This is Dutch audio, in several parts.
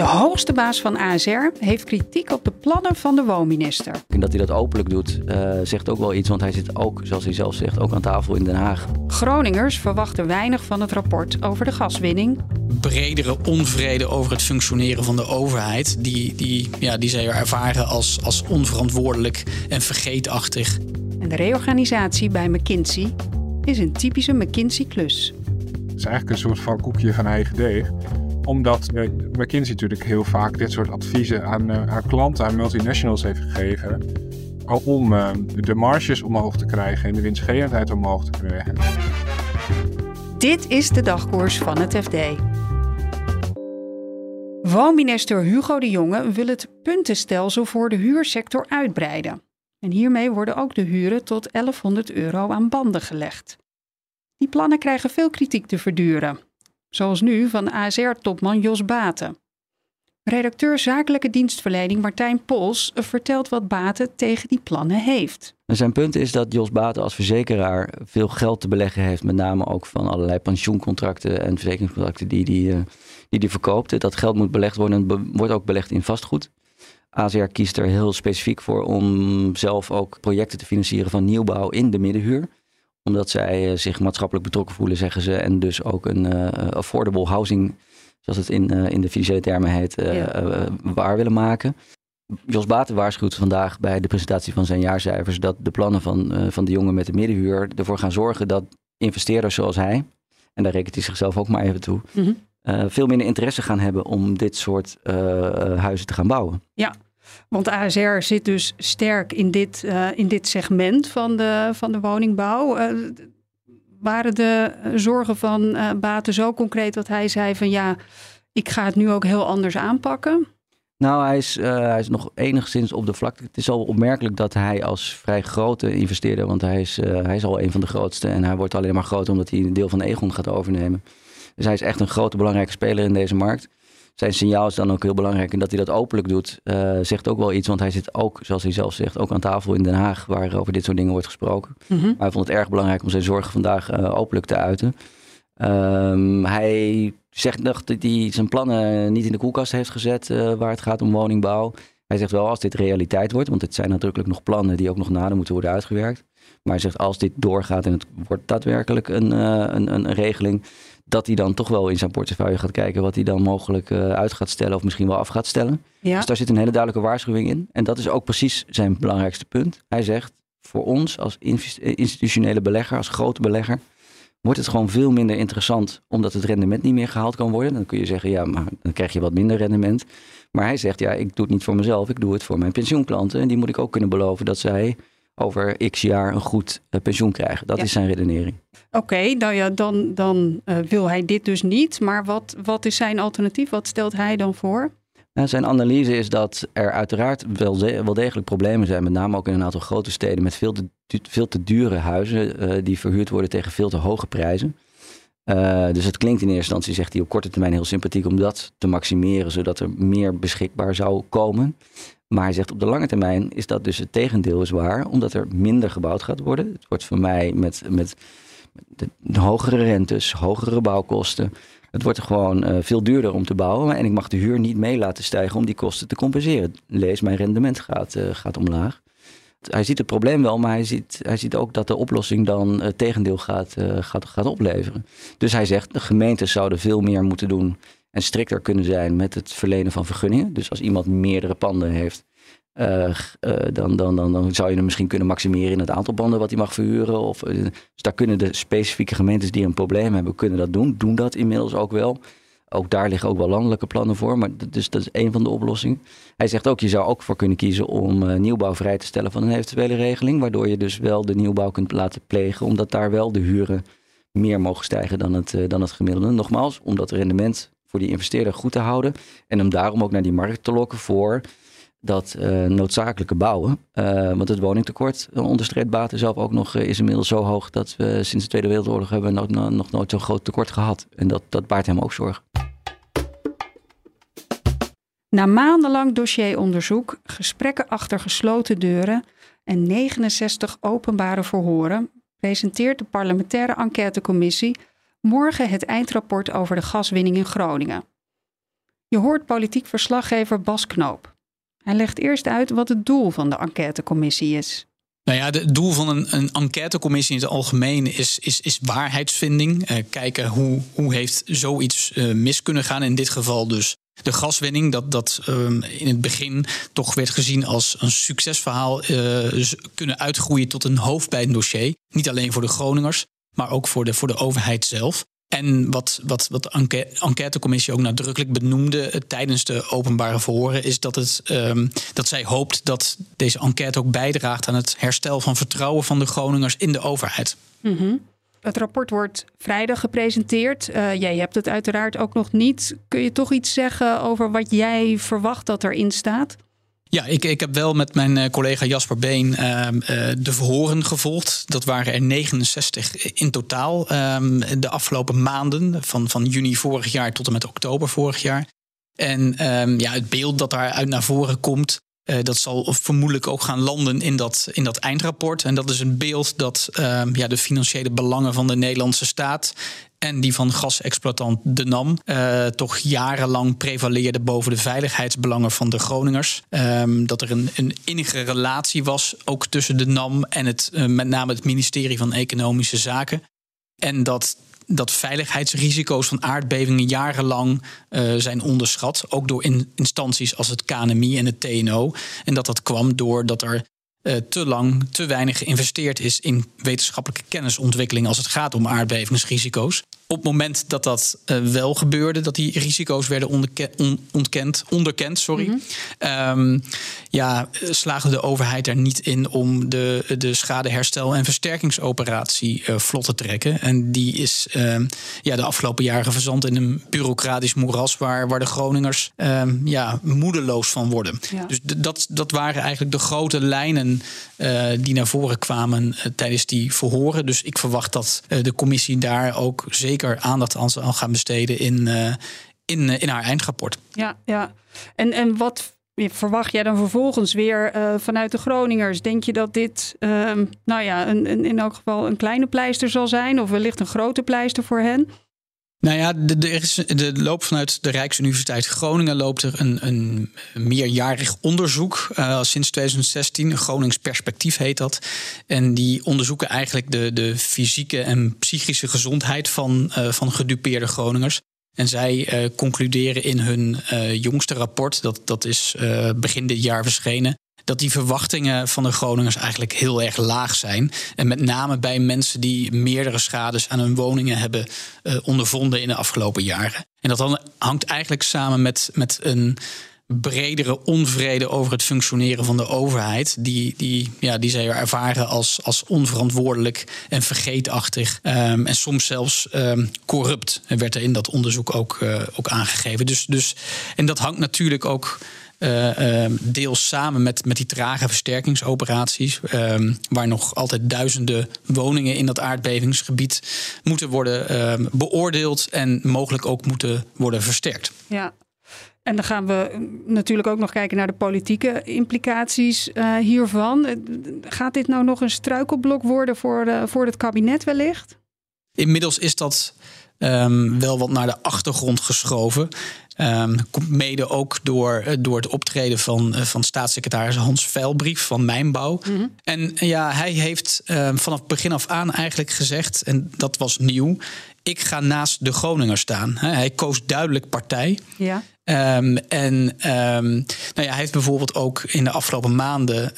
De hoogste baas van ASR heeft kritiek op de plannen van de woonminister. En dat hij dat openlijk doet, uh, zegt ook wel iets, want hij zit ook, zoals hij zelf zegt, ook aan tafel in Den Haag. Groningers verwachten weinig van het rapport over de gaswinning. Bredere onvrede over het functioneren van de overheid, die, die, ja, die zij ervaren als, als onverantwoordelijk en vergeetachtig. En de reorganisatie bij McKinsey is een typische McKinsey-klus. Het is eigenlijk een soort van koekje van eigen deeg omdat McKinsey natuurlijk heel vaak dit soort adviezen aan, uh, aan klanten, aan multinationals heeft gegeven. Om uh, de marges omhoog te krijgen en de winstgevendheid omhoog te krijgen. Dit is de dagkoers van het FD. Woonminister Hugo de Jonge wil het puntenstelsel voor de huursector uitbreiden. En hiermee worden ook de huren tot 1100 euro aan banden gelegd. Die plannen krijgen veel kritiek te verduren. Zoals nu van ASR-topman Jos Baten. Redacteur zakelijke dienstverlening Martijn Pols vertelt wat Baten tegen die plannen heeft. zijn punt is dat Jos Baten als verzekeraar veel geld te beleggen heeft, met name ook van allerlei pensioencontracten en verzekeringscontracten die hij die, uh, die die verkoopt. Dat geld moet belegd worden en wordt ook belegd in vastgoed. ASR kiest er heel specifiek voor om zelf ook projecten te financieren van nieuwbouw in de middenhuur omdat zij eh, zich maatschappelijk betrokken voelen, zeggen ze. En dus ook een uh, affordable housing, zoals het in, in de financiële termen heet, waar willen maken. Jos Baten waarschuwt vandaag bij de presentatie van zijn jaarcijfers dat de plannen van, van de jongen met de middenhuur ervoor gaan zorgen dat investeerders zoals hij, en daar rekent hij zichzelf ook maar even toe, mm -hmm. veel minder interesse gaan hebben om dit soort huizen te gaan bouwen. Ja, want ASR zit dus sterk in dit, uh, in dit segment van de, van de woningbouw. Uh, waren de zorgen van uh, Baten zo concreet dat hij zei van ja, ik ga het nu ook heel anders aanpakken? Nou, hij is, hij is nog enigszins op de vlakte. Het is al opmerkelijk dat hij als vrij grote investeerder, want hij is, hij is al een van de grootste en hij wordt alleen maar groter omdat hij een deel van Egon gaat overnemen. Dus hij is echt een grote belangrijke speler in deze markt zijn signaal is dan ook heel belangrijk. En dat hij dat openlijk doet, uh, zegt ook wel iets. Want hij zit ook, zoals hij zelf zegt, ook aan tafel in Den Haag, waar over dit soort dingen wordt gesproken. Mm Maar hij vond het erg belangrijk om zijn zorgen vandaag uh, openlijk te uiten. Um, hij zegt nog dat hij zijn plannen niet in de koelkast heeft gezet uh, waar het gaat om woningbouw. Hij zegt wel als dit realiteit wordt, want het zijn natuurlijk nog plannen die ook nog nader moeten worden uitgewerkt. Maar hij zegt als dit doorgaat en het wordt daadwerkelijk een, een, een regeling, dat hij dan toch wel in zijn portefeuille gaat kijken wat hij dan mogelijk uh, uit gaat stellen of misschien wel af gaat stellen. Ja. Dus daar zit een hele duidelijke waarschuwing in. En dat is ook precies zijn belangrijkste punt. Hij zegt, voor ons als institutionele belegger, als grote belegger, wordt het gewoon veel minder interessant omdat het rendement niet meer gehaald kan worden. Dan kun je zeggen, ja, maar dan krijg je wat minder rendement. Maar hij zegt, ja, ik doe het niet voor mezelf, ik doe het voor mijn pensioenklanten. En die moet ik ook kunnen beloven dat zij over x jaar een goed uh, pensioen krijgen. Dat is zijn redenering. Oké, okay, nou ja, dan, dan uh, wil hij dit dus niet. Maar wat, wat is zijn alternatief? Wat stelt hij dan voor? Nou, zijn analyse is dat er uiteraard wel, de, wel degelijk problemen zijn. Met name ook in een aantal grote steden met veel te, veel te dure huizen. Uh, die verhuurd worden tegen veel te hoge prijzen. dus het klinkt in eerste instantie, zegt hij op korte termijn heel sympathiek om dat te maximeren, zodat er meer beschikbaar zou komen. Maar hij zegt op de lange termijn is dat dus het tegendeel is waar, omdat er minder gebouwd gaat worden. Het wordt voor mij met, met de hogere rentes, hogere bouwkosten. Het wordt gewoon uh, veel duurder om te bouwen en ik mag de huur niet mee laten stijgen om die kosten te compenseren. Lees, mijn rendement gaat, uh, gaat omlaag. Hij ziet het probleem wel, maar hij ziet, hij ziet ook dat de oplossing dan het tegendeel gaat, uh, gaat, gaat opleveren. Dus hij zegt, de gemeentes zouden veel meer moeten doen en strikter kunnen zijn met het verlenen van vergunningen. Dus als iemand meerdere panden heeft, uh, uh, dan, dan, dan, dan zou je hem misschien kunnen maximeren in het aantal panden wat hij mag verhuren. Of, uh, dus daar kunnen de specifieke gemeentes die een probleem hebben, kunnen dat doen. Doen dat inmiddels ook wel. Ook daar liggen ook wel landelijke plannen voor. Maar dus dat is een van de oplossingen. Hij zegt ook, je zou ook voor kunnen kiezen om nieuwbouw vrij te stellen van een eventuele regeling. Waardoor je dus wel de nieuwbouw kunt laten plegen, omdat daar wel de huren meer mogen stijgen dan het, dan het gemiddelde. Nogmaals, om dat rendement voor die investeerder goed te houden. En om daarom ook naar die markt te lokken voor dat uh, noodzakelijke bouwen. Uh, want het woningtekort, onderstreept Baten zelf ook nog, is inmiddels zo hoog dat we sinds de Tweede Wereldoorlog hebben nog, nog nooit zo'n groot tekort gehad. En dat, dat baart hem ook zorgen. Na maandenlang dossieronderzoek, gesprekken achter gesloten deuren en 69 openbare verhoren, presenteert de parlementaire enquêtecommissie morgen het eindrapport over de gaswinning in Groningen. Je hoort politiek verslaggever Bas Knoop. Hij legt eerst uit wat het doel van de enquêtecommissie is. Nou ja, het doel van een, een enquêtecommissie in het algemeen is, is, waarheidsvinding. Uh, kijken hoe, hoe heeft zoiets uh, mis kunnen gaan. In dit geval dus de gaswinning, dat, dat um, in het begin toch werd gezien als een succesverhaal, uh, kunnen uitgroeien tot een hoofdpijndossier. Niet alleen voor de Groningers, maar ook voor de, voor de overheid zelf. En wat, wat, wat de enquêtecommissie ook nadrukkelijk benoemde uh, tijdens de openbare verhoren, is dat, het, um, dat zij hoopt dat deze enquête ook bijdraagt aan het herstel van vertrouwen van de Groningers in de overheid. -hmm. Het rapport wordt vrijdag gepresenteerd. Uh, jij hebt het uiteraard ook nog niet. Kun je toch iets zeggen over wat jij verwacht dat erin staat? Ja, ik, ik heb wel met mijn eh, collega Jasper Been uh, de verhoren gevolgd. Dat waren er 69 in totaal um, de afgelopen maanden, van, van juni vorig jaar tot en met oktober vorig jaar. En um, ja, het beeld dat daaruit naar voren komt, uh, dat zal vermoedelijk ook gaan landen in dat, in dat eindrapport. En dat is een beeld dat uh, ja, de financiële belangen van de Nederlandse staat en die van gasexploitant De Nam uh, toch jarenlang prevaleerde boven de veiligheidsbelangen van de Groningers. Um, dat er een, een innige relatie was, ook tussen De Nam en het, uh, met name het ministerie van Economische Zaken. En dat dat veiligheidsrisico's van aardbevingen jarenlang uh, zijn onderschat. Ook door in instanties als het KNMI en het TNO. En dat dat kwam doordat er uh, te lang te weinig geïnvesteerd is in wetenschappelijke kennisontwikkeling als het gaat om aardbevingsrisico's. Op het moment dat dat uh, wel gebeurde, dat die risico's werden on ontkend, onderkend, sorry, mm -hmm. um, ja, slaagde de overheid er niet in om de, de schadeherstel- en versterkingsoperatie uh, vlot te trekken. En die is uh, ja, de afgelopen jaren verzand in een bureaucratisch moeras waar, waar de Groningers um, ja, moedeloos van worden. Ja. Dus dat, dat waren eigenlijk de grote lijnen uh, die naar voren kwamen tijdens die verhoren. Dus ik verwacht dat de commissie daar ook zeker aandacht aan gaan besteden in, in, in haar eindrapport. Ja, ja. En, en wat verwacht jij dan vervolgens weer vanuit de Groningers? Denk je dat dit, ehm, nou ja, een, een, in elk geval een kleine pleister zal zijn, of wellicht een grote pleister voor hen? Nou ja, de, is de loop vanuit de Rijksuniversiteit Groningen loopt er een, een meerjarig onderzoek uh, sinds 2016. Gronings Perspectief heet dat. En die onderzoeken eigenlijk de, de fysieke en psychische gezondheid van, uh, van gedupeerde Groningers. En zij uh, concluderen in hun jongste rapport, dat, dat is begin dit jaar verschenen, dat die verwachtingen van de Groningers eigenlijk heel erg laag zijn. En met name bij mensen die meerdere schades aan hun woningen hebben uh, ondervonden in de afgelopen jaren. En dat hangt eigenlijk samen met, met een bredere onvrede over het functioneren van de overheid. Die, die, ja, die zij ervaren als, als onverantwoordelijk en vergeetachtig. Um, en soms zelfs um, corrupt. En werd er in dat onderzoek ook, uh, ook aangegeven. Dus, dus, en dat hangt natuurlijk ook uh, deels samen met, met die trage versterkingsoperaties, uh, waar nog altijd duizenden woningen in dat aardbevingsgebied moeten worden ehm, beoordeeld en mogelijk ook moeten worden versterkt. Ja. En dan gaan we natuurlijk ook nog kijken naar de politieke implicaties uh, hiervan. Gaat dit nou nog een struikelblok worden voor, de, voor het kabinet wellicht? Inmiddels is dat um, wel wat naar de achtergrond geschoven. Um, komt mede ook door, eh, door het optreden van, uh, van staatssecretaris Hans Veilbrief van Mijnbouw. Mm -hmm. En ja, hij heeft um, vanaf begin af aan eigenlijk gezegd, en dat was nieuw, ik ga naast de Groninger staan. Hij koos duidelijk partij. Ja. Um, en nou ja, hij heeft bijvoorbeeld ook in de afgelopen maanden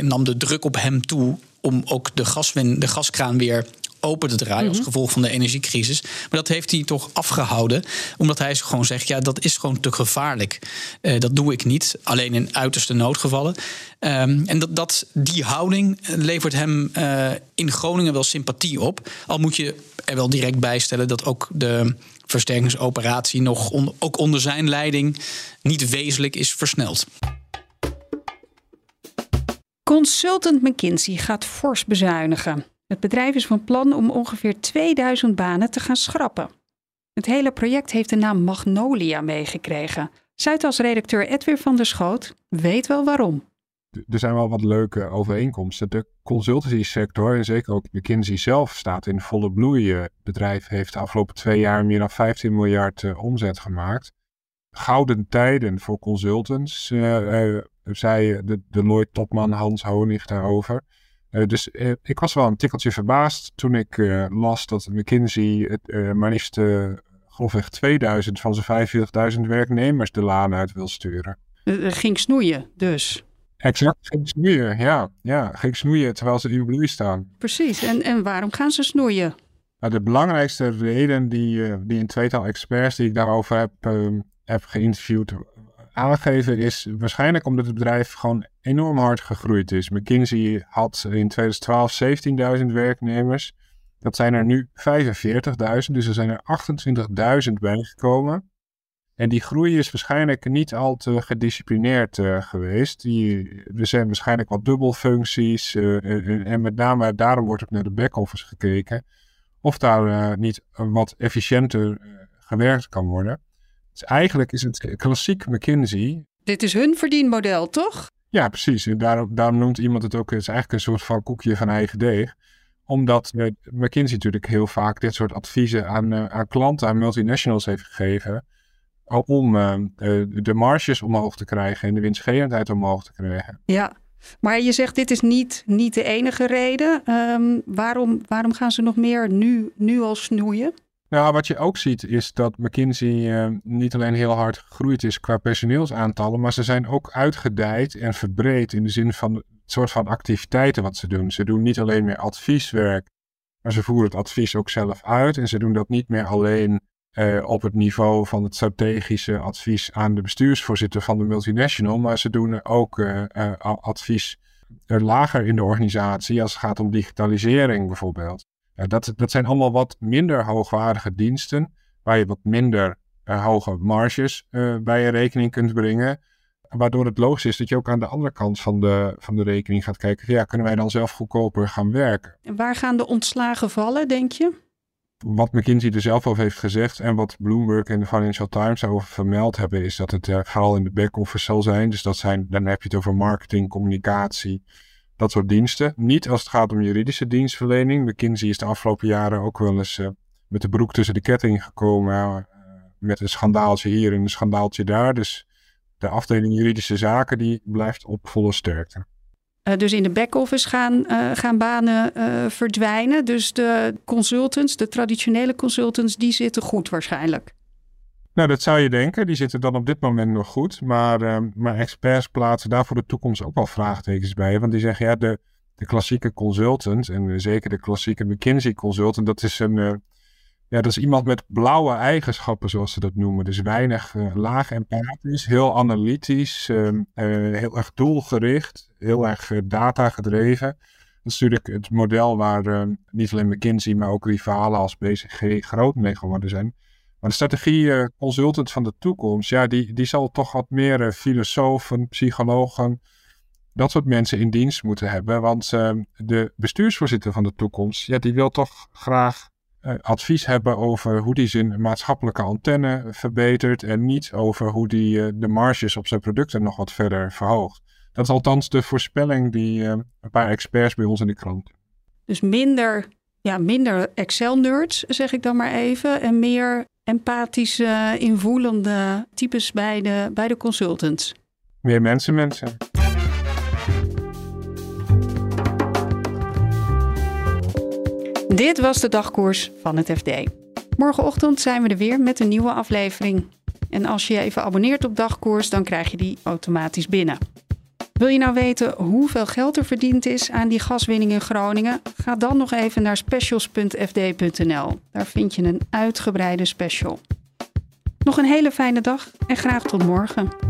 nam de druk op hem toe om ook de, gaswin, de gaskraan weer open te draaien als gevolg van de energiecrisis. Maar dat heeft hij toch afgehouden, omdat hij gewoon zegt: ja, dat is gewoon te gevaarlijk. Uh, dat doe ik niet, alleen in uiterste noodgevallen. Um, en dat, dat, die houding levert hem uh, in Groningen wel sympathie op. Al moet je er wel direct bij stellen dat ook de versterkingsoperatie nog on, ook onder zijn leiding niet wezenlijk is versneld. Consultant McKinsey gaat fors bezuinigen. Het bedrijf is van plan om ongeveer 2000 banen te gaan schrappen. Het hele project heeft de naam Magnolia meegekregen. Zuidas-redacteur Edwin van der Schoot weet wel waarom. Er zijn wel wat leuke overeenkomsten. De consultancy sector en zeker ook McKinsey zelf staat in volle bloei. Het bedrijf heeft de afgelopen twee jaar meer dan 15 miljard uh, omzet gemaakt. Gouden tijden voor consultants, uh, zei de Deloitte-topman Hans Honig daarover. Uh, dus uh, ik was wel een tikkeltje verbaasd toen ik uh, las dat McKinsey het, maar liefst grofweg 2000 van zijn 45.000 werknemers de laan uit wil sturen. ging snoeien dus. Exact, ging snoeien, ja. ja. Ging snoeien terwijl ze in bloei staan. Precies, en, en waarom gaan ze snoeien? Nou, de belangrijkste reden die, die een tweetal experts die ik daarover heb, heb geïnterviewd aangeven is waarschijnlijk omdat het bedrijf gewoon enorm hard gegroeid is. McKinsey had in 2012 17.000 werknemers. Dat zijn er nu 45.000, dus er zijn er 28.000 bijgekomen. En die groei is waarschijnlijk niet al te gedisciplineerd uh, geweest. Die, er zijn waarschijnlijk wat dubbelfuncties. Uh, en met name daarom wordt ook naar de back-office gekeken. Of daar niet wat efficiënter gewerkt kan worden. Dus eigenlijk is het klassiek McKinsey. Dit is hun verdienmodel, toch? Ja, precies. En daarom, daarom noemt iemand het ook, het is eigenlijk een soort van koekje van eigen deeg omdat McKinsey natuurlijk heel vaak dit soort adviezen aan, uh, aan klanten, aan multinationals heeft gegeven. Om uh, de marges omhoog te krijgen en de winstgevendheid omhoog te krijgen. Ja, maar je zegt dit is niet, niet de enige reden. Um, waarom, waarom gaan ze nog meer nu, nu al snoeien? Nou, wat je ook ziet is dat McKinsey uh, niet alleen heel hard gegroeid is qua personeelsaantallen, maar ze zijn ook uitgedijd en verbreed in de zin van het soort van activiteiten wat ze doen. Ze doen niet alleen meer advieswerk, maar ze voeren het advies ook zelf uit en ze doen dat niet meer alleen uh, op het niveau van het strategische advies aan de bestuursvoorzitter van de multinational, maar ze doen ook uh, advies lager in de organisatie als het gaat om digitalisering bijvoorbeeld dat, dat zijn allemaal wat minder hoogwaardige diensten, waar je wat minder uh, hoge marges uh, bij je rekening kunt brengen. Waardoor het logisch is dat je ook aan de andere kant van de, van de rekening gaat kijken. Ja, kunnen wij dan zelf goedkoper gaan werken? En waar gaan de ontslagen vallen, denk je? Wat McKinsey er zelf over heeft gezegd en wat Bloomberg en de Financial Times over vermeld hebben, is dat het uh, vooral in de back-office zal zijn. Dus dat zijn, dan heb je het over marketing, communicatie, dat soort diensten. Niet als het gaat om juridische dienstverlening. McKinsey is de afgelopen jaren ook wel eens uh, met de broek tussen de ketting gekomen. Uh, met een schandaaltje hier en een schandaaltje daar. Dus de afdeling juridische zaken die blijft op volle sterkte. Uh, dus in de back-office gaan, gaan banen verdwijnen. Dus de consultants, de traditionele consultants, die zitten goed waarschijnlijk. Nou, dat zou je denken. Die zitten dan op dit moment nog goed. Maar, uh, maar experts plaatsen daar voor de toekomst ook wel vraagtekens bij. Want die zeggen, ja, de, de klassieke consultant, en zeker de klassieke McKinsey consultant, dat is een... Uh, ja, dat is iemand met blauwe eigenschappen, zoals ze dat noemen. Dus weinig laag empathisch, heel analytisch, ehm, heel erg doelgericht, heel erg data gedreven. Dat is natuurlijk het model waar niet alleen McKinsey, maar ook rivalen als BCG groot mee geworden zijn. Maar de strategie eh, van de toekomst, ja, die, die zal toch wat meer uh, filosofen, psychologen, dat soort mensen in dienst moeten hebben. Want uh, de bestuursvoorzitter van de toekomst, ja, die wil toch graag uh, advies hebben over hoe die zijn maatschappelijke antenne verbetert. En niet over hoe die de marges op zijn producten nog wat verder verhoogt. Dat is althans de voorspelling die een paar experts bij ons in de krant. Dus minder, ja, minder Excel-nerds, zeg ik dan maar even. En meer empathische, invoelende types bij de, bij de consultants? Meer mensen, mensen. Dit was de dagkoers van het FD. Morgenochtend zijn we er weer met een nieuwe aflevering. En als je je even abonneert op dagkoers, dan krijg je die automatisch binnen. Wil je nou weten hoeveel geld er verdiend is aan die gaswinning in Groningen? Ga dan nog even naar specials.fd.nl. Daar vind je een uitgebreide special. Nog een hele fijne dag en graag tot morgen.